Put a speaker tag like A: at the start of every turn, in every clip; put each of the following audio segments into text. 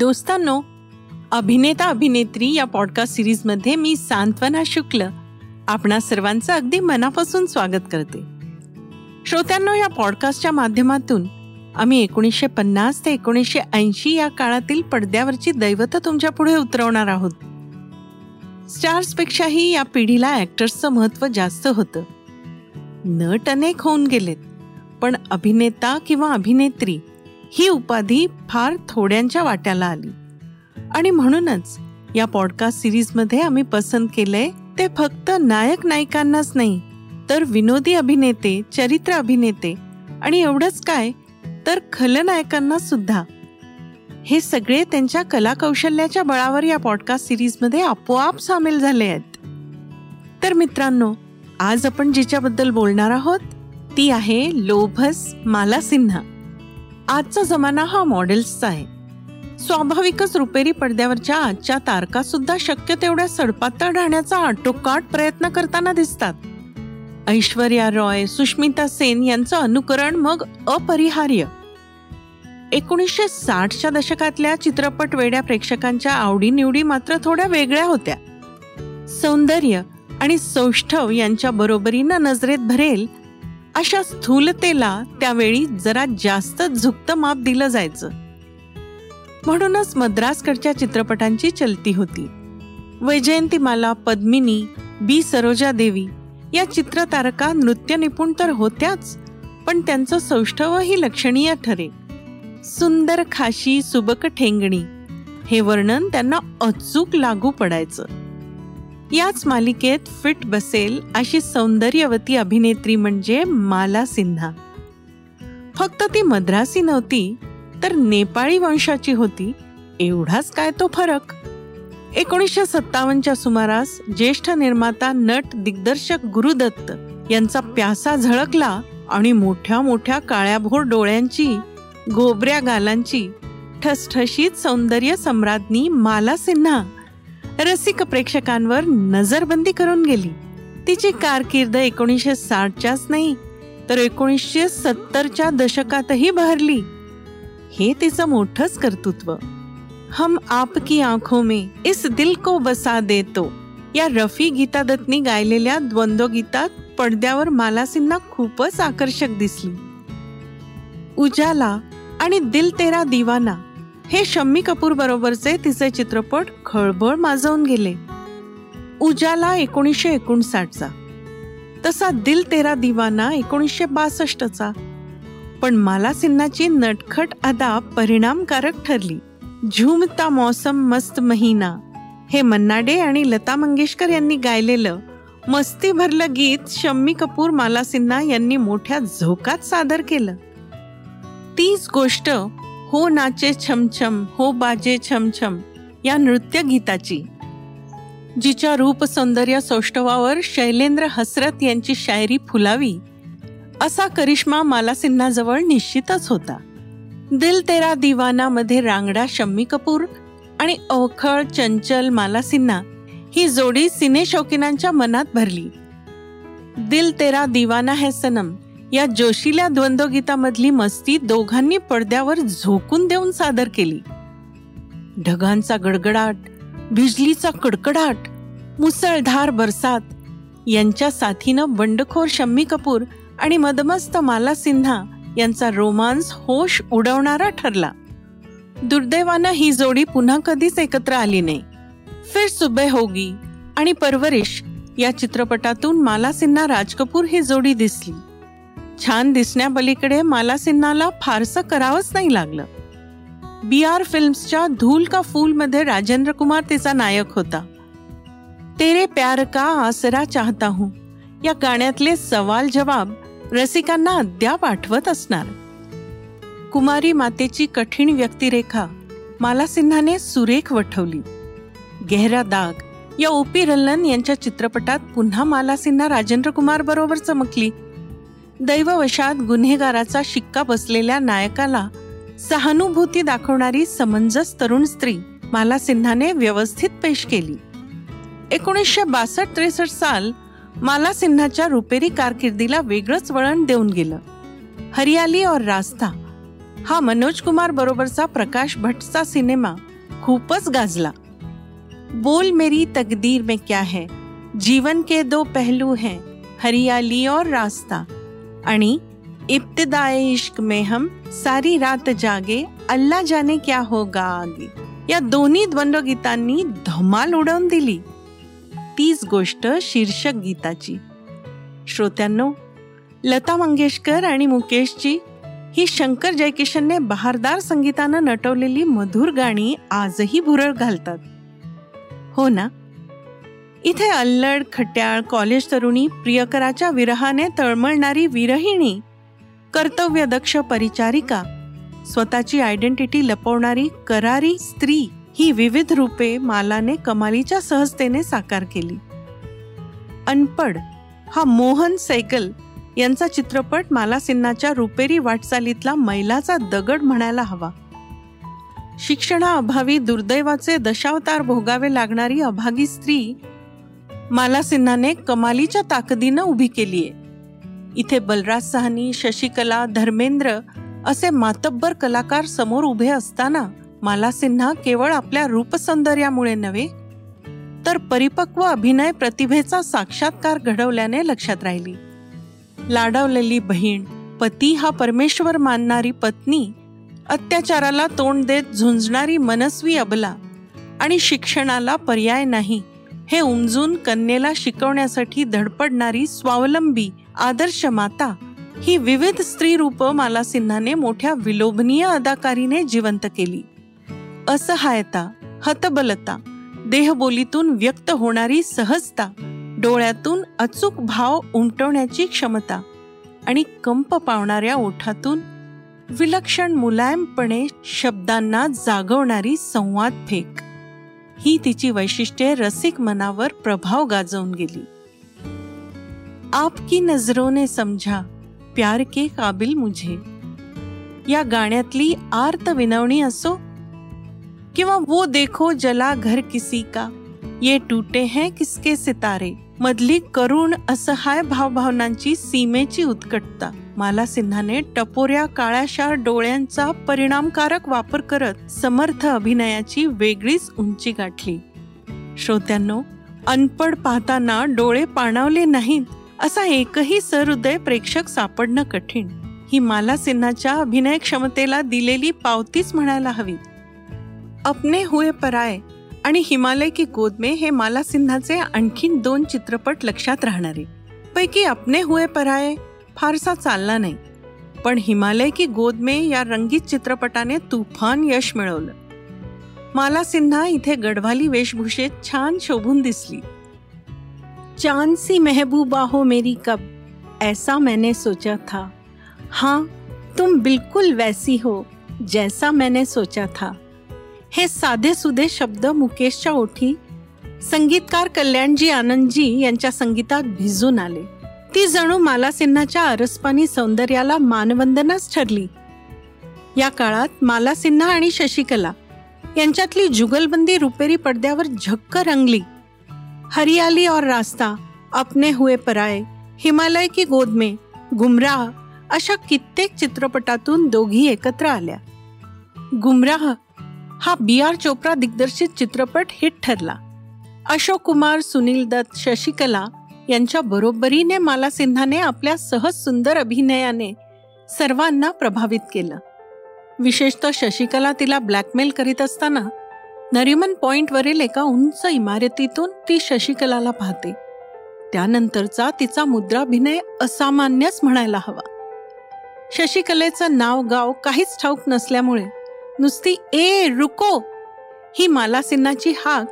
A: दोस्तांनो अभिनेता अभिनेत्री या पॉडकास्ट सिरीजमध्ये मी सांत्वना शुक्ल आपणा सर्वांचं अगदी मनापासून स्वागत करते. श्रोत्यांनो या पॉडकास्टच्या माध्यमातून आम्ही एकोणीसशे पन्नास ते एकोणीसशे ऐंशी या काळातील पडद्यावरची दैवत तुमच्यापुढे उतरवणार आहोत. स्टार्सपेक्षाही या पिढीला ॲक्टर्सचं महत्त्व जास्त होतं. नट अनेक होऊन गेलेत पण अभिनेता किंवा अभिनेत्री ही उपाधी फार थोड्यांच्या वाट्याला आली. आणि म्हणूनच या पॉडकास्ट सिरीजमध्ये आम्ही पसंत केलंय ते फक्त नायक नायिकांनाच नाही तर विनोदी अभिनेते चरित्र अभिनेते आणि एवढंच काय तर खलनायकांना सुद्धा. हे सगळे त्यांच्या कलाकौशल्याच्या बळावर या पॉडकास्ट सिरीजमध्ये आपोआप सामील झाले आहेत. तर मित्रांनो आज आपण जिच्याबद्दल बोलणार आहोत ती आहे लोभस माला सिन्हा आजचा जमाना हा मॉडेल्सचा आहे. स्वाभाविकच रुपेरी पडद्यावरच्या आजच्या तारका सुद्धा शक्य तेवढ्या सडपातळ राहण्याचा आटोकाट प्रयत्न करताना दिसतात. ऐश्वर्या रॉय सुष्मिता सेन यांचं अनुकरण मग अपरिहार्य. एकोणीसशे साठच्या दशकातल्या चित्रपट वेड्या प्रेक्षकांच्या आवडीनिवडी मात्र थोड्या वेगळ्या होत्या. सौंदर्य आणि सौष्ठव यांच्या बरोबरीनं नजरेत भरेल अशा स्थूलतेला त्यावेळी जरा जास्त झुकतं माप दिलं जायचं. म्हणूनच मद्रासकडच्या चित्रपटांची चलती होती. वैजयंतीमाला पद्मिनी बी. सरोजा देवी या चित्रतारका नृत्य निपुण तर होत्याच पण त्यांचं सौष्ठवही लक्षणीय ठरे. सुंदर खाशी सुबक ठेंगणी हे वर्णन त्यांना अचूक लागू पडायचं. याच मालिकेत फिट बसेल अशी सौंदर्यवती अभिनेत्री म्हणजे माला सिन्हा. फक्त ती मद्रासी नव्हती तर नेपाळी वंशाची होती एवढाच काय तो फरक? एकोणीसशे सत्तावन्नच्या सुमारास ज्येष्ठ निर्माता नट दिग्दर्शक गुरुदत्त यांचा प्यासा झळकला आणि मोठ्या मोठ्या काळ्याभोर डोळ्यांची गोबऱ्या गालांची ठसठशीत सौंदर्य सम्राज्ञी माला सिन्हा रसिक प्रेक्षकांवर नजरबंदी करून गेली. तिची कारकीर्द एकोणीसशे साठच्याच नाही तर एकोणीसशे सत्तरच्या दशकातही बहरली. हे तिचं मोठंच कर्तृत्व. हम आपकी आंखों में इस दिल को बसा देतो या रफी गीतादत्तनी गायलेल्या द्वंद्व गीतात पडद्यावर मालासींना खूपच आकर्षक दिसली. उजाला आणि दिल तेरा दिवाना हे शम्मी कपूर बरोबरचे तिचे चित्रपट खळबळ माजवून गेले. उजाला एकोणीसशे एकोणसाठचा. तसा दिल तेरा दिवाना एकोणीसशे बासष्टचा. पण माला सिन्हाची नटखट अदा परिणामकारक ठरली. झुमता मौसम मस्त महिना. हे मन्नाडे आणि लता मंगेशकर यांनी गायलेलं मस्ती भरलं गीत शम्मी कपूर माला सिन्हा यांनी मोठ्या झोकात सादर केलं. तीच गोष्ट हो नाचे छमछम हो बाजे छमछम या नृत्य गीताची जिच्या रूप सौंदर्य सौष्ठवावर शैलेंद्र हसरत यांची शायरी फुलावी असा करिश्मा माला सिन्हाजवळ निश्चितच होता. दिल तेरा दिवाना मध्ये रांगडा शम्मी कपूर आणि अवखळ चंचल माला सिन्हा ही जोडी सिने शौकीनांच्या मनात भरली. दिल तेरा दिवाना है सनम या जोशील्या द्वंद्वगीतामधली मस्ती दोघांनी पडद्यावर झोकून देऊन सादर केली. ढगांचा गडगडाट बिजलीचा कडकडाट मुसळधार बरसात यांच्या साथीनं बंडखोर शम्मी कपूर आणि मदमस्त माला सिन्हा यांचा रोमांस होश उडवणारा ठरला. दुर्दैवानं ही जोडी पुन्हा कधीच एकत्र आली नाही. फिर सुबे होगी आणि परवरिश या चित्रपटातून माला सिन्हा राज कपूर ही जोडी दिसली. छान दिसण्यापलीकडे माला सिन्हाला फारसं करावंच नाही लागलं. बी आर फिल्म्सच्या धूल का फूल मध्ये राजेंद्र कुमार तिचा नायक होता. तेरे प्यार का आसरा चाहता हूं या गाण्यातले सवाल जवाब रसिकांना अद्याप आठवत असणार. कुमारी मातेची कठीण व्यक्तिरेखा माला सिन्हाने सुरेख वठवली. गेहरा दाग या ओपी रल्लन यांच्या चित्रपटात पुन्हा माला सिन्हा राजेंद्र कुमार बरोबर चमकली. दैववशात गुन्हेगाराचा शिक्का बसलेल्या नायकाला सहानुभूती दाखवणारी समंजस तरुण स्त्री माला सिन्हाने व्यवस्थित पेश केली. एकोणीसशे बासष्ट त्रेसष्ट साल माला सिन्हाच्या रुपेरी कारकिर्दीला वेगळंच वळण देऊन गेलं. हरियाली और रास्ता. हा मनोज कुमार बरोबरचा प्रकाश भट्टचा सिनेमा खूपच गाजला. बोल मेरी तकदीर में क्या है? जीवन के दो पहलू हैं हरियाली और रास्ता. आणि इब्तदाए इश्क में हम सारी रात जागे अल्ला जाने क्या होगा आगे। या दोन्ही द्वंद्वगीतांनी धमाल उडवून दिली। तीच गोष्ट शीर्षक गीताची। श्रोत्यांनो लता मंगेशकर आणि मुकेशची ही शंकर जयकिशनने बहारदार संगीतानं नटवलेली मधुर गाणी आजही भुरळ घालतात. हो ना? इथे अल्लड खट्याळ कॉलेज तरुणी प्रियकराच्या विरहाने तळमळणारी विरहिणी कर्तव्यदक्ष परिचारिका स्वतःची आयडेंटिटी लपवणारी करारी स्त्री ही विविध रूपे मालाने कमालीच्या सहजतेने साकार केली. अनपड हा मोहन सैगल यांचा चित्रपट माला सिन्हाच्या रुपेरी वाटचालीतला मैलाचा दगड म्हणायला हवा. शिक्षणाअभावी दुर्दैवाचे दशावतार भोगावे लागणारी अभागी स्त्री माला सिन्हाने कमालीच्या ताकदीनं उभी केलीये. इथे बलराज साहनी शशिकला धर्मेंद्र असे मातब्बर कलाकार समोर उभे असताना माला सिन्हा केवळ आपल्या रूपसौंदर्यामुळे नव्हे तर परिपक्व अभिनय प्रतिभेचा साक्षात्कार घडवल्याने लक्षात राहिली. लाडवलेली बहीण पती हा परमेश्वर मानणारी पत्नी अत्याचाराला तोंड देत झुंजणारी मनस्वी अबला आणि शिक्षणाला पर्याय नाही. हे उमजून कन्येला शिकवण्यासाठी धडपडणारी स्वावलंबी आदर्श माता ही विविध स्त्री रूप माला सिन्हाने मोठ्या विलोभनीय अदाकारीने जिवंत केली. असहायता हतबलता देहबोलीतून व्यक्त होणारी सहजता डोळ्यातून अचूक भाव उमटवण्याची क्षमता आणि कंप पावणाऱ्या ओठातून विलक्षण मुलायमपणे शब्दांना जागवणारी संवाद फेक. ही तिची वैशिष्ट्ये रसिक मनावर प्रभाव गाजवून गेली. आपकी नजरों ने समझा प्यार के काबिल मुझे. या गाण्यातली आर्त विनवणी असो किंवा वो देखो जला घर किसी का ये टूटे हैं किसके सितारे मधली करुण असहाय भावभावनांची सीमेची उत्कटता. माला सिन्हाने टपोऱ्या काळ्याशा डोळ्यांचा परिणामकारक वापर करत समर्थ अभिनयाची वेगळीच उंची गाठली. श्रोत्यांनो अनपड पाहताना डोळे पाणावले नाहीत असा एकही सहृदय प्रेक्षक सापडणं कठीण. ही माला सिन्हाच्या अभिनय क्षमतेला दिलेली पावतीच म्हणायला हवी. अपने हुए पराय आणि हिमालय की गोद में हे माला सिन्हाचे आणखीन दोन चित्रपट लक्षात राहणारे. पैकी अपने हुए पराय फारसा चालला नाही. पण हिमालय की गोद में या रंगीत चित्रपटाने तुफान यश मिळवलं. माला सिन्हा इथे गढवाली वेशभूषेत छान शोभून दिसली. चांदसी मेहबूबा महबूबा हो मेरी कब ऐसा मैंने सोचा था. हाँ तुम बिल्कुल वैसी हो जैसा मैंने सोचा था. हे साधे सुधे शब्द मुकेशच्या ओठी संगीतकार कल्याणजी आनंदजी यांच्या संगीतात भिजून आले. ती जणू मालासिन्हाच्या आरसपानी अरसपानी सौंदर्याला मानवंदनाच ठरली. या काळात मालासिन्हा आणि शशिकला यांच्यातली जुगलबंदी रुपेरी पडद्यावर झक्क रंगली. हरियाली और रास्ता अपने हुए पराये हिमालय की गोद में गुमराह अशा कित्येक चित्रपटातून दोघी एकत्र आल्या. गुमराह हा बी आर चोप्रा दिग्दर्शित चित्रपट हिट ठरला. अशोक कुमार सुनील दत्त शशिकला यांच्या बरोबरीने माला सिन्हाने आपल्या सहज सुंदर अभिनयाने सर्वांना प्रभावित केलं. विशेषतः शशिकला तिला ब्लॅकमेल करीत असताना नरिमन पॉइंटवरील एका उंच इमारतीतून ती शशिकलाला पाहते. त्यानंतरचा तिचा मुद्राभिनय असामान्यच म्हणायला हवा. शशिकलेचं नाव गाव काहीच ठाऊक नसल्यामुळे नुसती ए रुको ही माला सिन्हाची हाक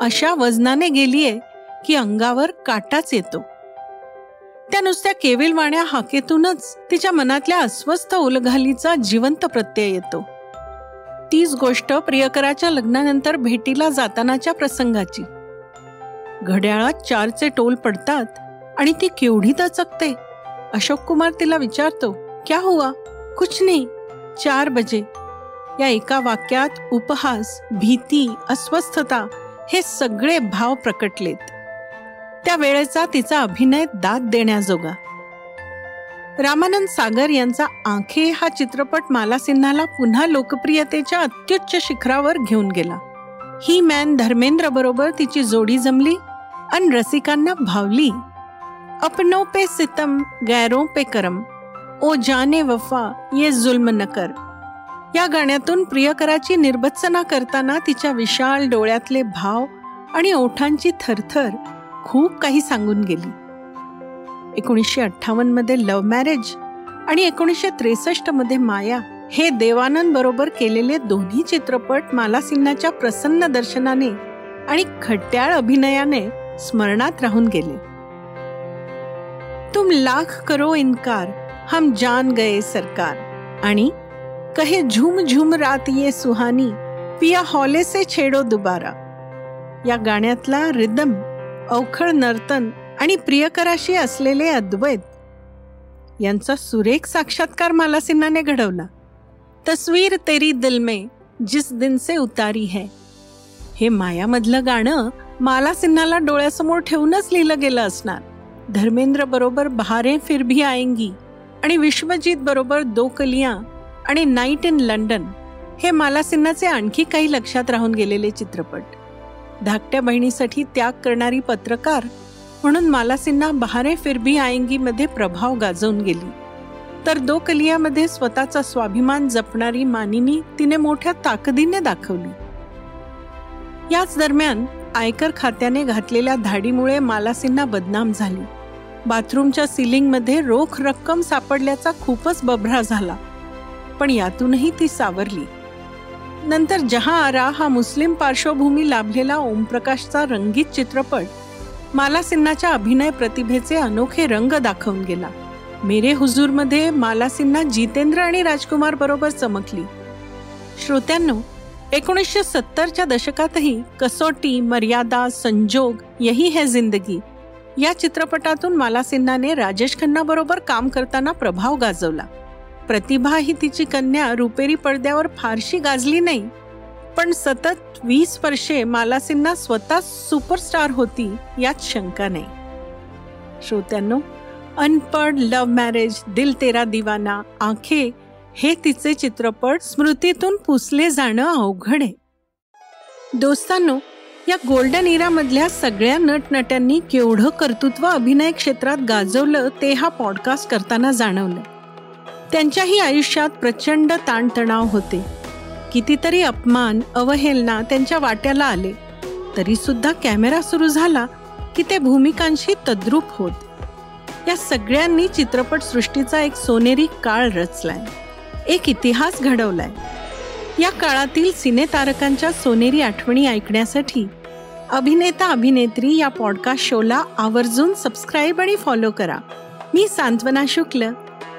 A: अशा वजनाने गेलीये की अंगावर काटाच येतो. त्या नुसत्या केविलवाण्या हाकेतूनच तिच्या मनातल्या अस्वस्थ उलघालीचा जिवंत प्रत्यय येतो. तीच गोष्ट प्रियकराच्या लग्नानंतर भेटीला जातानाच्या प्रसंगाची. घड्याळात चारचे टोल पडतात आणि ती केवढी दचकते? अशोक कुमार तिला विचारतो क्या हुआ? कुछ नाही. चार बजे. या एका वाक्यात उपहास भीती अस्वस्थता हे सगळे भाव प्रकटलेत. त्या वेळेचा तिचा अभिनय दाद देण्याजोगा. रामानंद सागर यांचा आंखे हा चित्रपट माला सिन्हाला पुन्हा लोकप्रियतेच्या अत्युच्च शिखरावर घेऊन गेला. ही मॅन धर्मेंद्र बरोबर तिची जोडी जमली अन रसिकांना भावली. अपनो पे सितम गैरों पे करम ओ जाने वफा ये जुल्म नकर या गाण्यातून प्रियकराची निर्बत्सना करताना तिच्या विशाल डोळ्यातले भाव आणि ओठांची थरथर खूप काही सांगून गेली. एकोणीसशे अठ्ठावन्नमध्ये लव्ह मॅरेज आणि एकोणीसशे त्रेसष्टमध्ये माया हे देवानंद बरोबर केलेले दोन्ही चित्रपट माला सिन्हाच्या प्रसन्न दर्शनाने आणि खट्याळ अभिनयाने स्मरणात राहून गेले. तुम लाख करो इनकार हम जान गए सरकार. आणि कहे झूम झूम रात ये सुहानी पिया हॉले से छेडो दुबारा. या गाण्यातला रिदम अवखळ नर्तन आणि प्रियकराशी असलेले अद्वैत यांचा सुरेख साक्षात्कार मालासिन्हाने घडवला. तस्वीर तेरी दिल में जिस दिन से उतारी है. हे मायामधलं गाणं माला सिन्हाला डोळ्यासमोर ठेवूनच लिहिलं गेलं असणार. धर्मेंद्र बरोबर बहारे फिर भी आएंगी आणि विश्वजीत बरोबर दो कलिया आणि नाईट इन लंडन हे माला सिन्हाचे आणखी काही लक्षात राहून गेलेले चित्रपट. धाकट्या बहिणीसाठी त्याग करणारी पत्रकार म्हणून माला सिन्हा बहारे फिरबी आयंगीमध्ये प्रभाव गाजवून गेली. तर दो कलियामध्ये स्वतःचा स्वाभिमान जपणारी मानिनी तिने मोठ्या ताकदीने दाखवली. याच दरम्यान आयकर खात्याने घातलेल्या धाडीमुळे मालासिन्हा बदनाम झाली. बाथरूमच्या सिलिंगमध्ये रोख रक्कम सापडल्याचा खूपच बभरा झाला. पण यातूनही ती सावरली. नंतर जहा आरा हा मुस्लिम पार्श्वभूमी लाभलेला ओमप्रकाशचा रंगीत चित्रपट माला सिन्हाच्या अभिनय प्रतिभेचे अनोखे रंग दाखवून गेला. मेरे हुजूरमध्ये माला सिन्हा जितेंद्र आणि राजकुमार बरोबर चमकली. श्रोत्यांनो एकोणीसशे सत्तरच्या दशकातही कसोटी मर्यादा संजोग यही है जिंदगी. या चित्रपटातून माला सिन्हाने राजेश खन्ना बरोबर काम करताना प्रभाव गाजवला. प्रतिभा ही तिची कन्या रुपेरी पडद्यावर फारशी गाजली नाही. पण सतत वीस वर्षे माला सिन्हा स्वतः सुपरस्टार होती यात शंका नाही. श्रोत्यांनो अनपड लव्ह मॅरेज दिल तेरा दिवाना आखे हे तिचे चित्रपट स्मृतीतून पुसले जाणं अवघड आहे. दोस्तांनो या गोल्डन इरामधल्या सगळ्या नटनट्यांनी केवढं कर्तृत्व अभिनय क्षेत्रात गाजवलं ते हा पॉडकास्ट करताना जाणवलं. त्यांच्याही आयुष्यात प्रचंड ताणतणाव होते. कितीतरी अपमान अवहेलना त्यांच्या वाट्याला आले. तरी सुद्धा कॅमेरा सुरू झाला की ते भूमिकांशी तद्रूप होत. या सगळ्यांनी चित्रपटसृष्टीचा एक सोनेरी काळ रचलाय. एक इतिहास घडवलाय. या काळातील सिनेतारकांच्या सोनेरी आठवणी ऐकण्यासाठी अभिनेता अभिनेत्री या पॉडकास्ट शोला आवर्जून सबस्क्राईब आणि फॉलो करा. मी सांत्वना शुक्ल.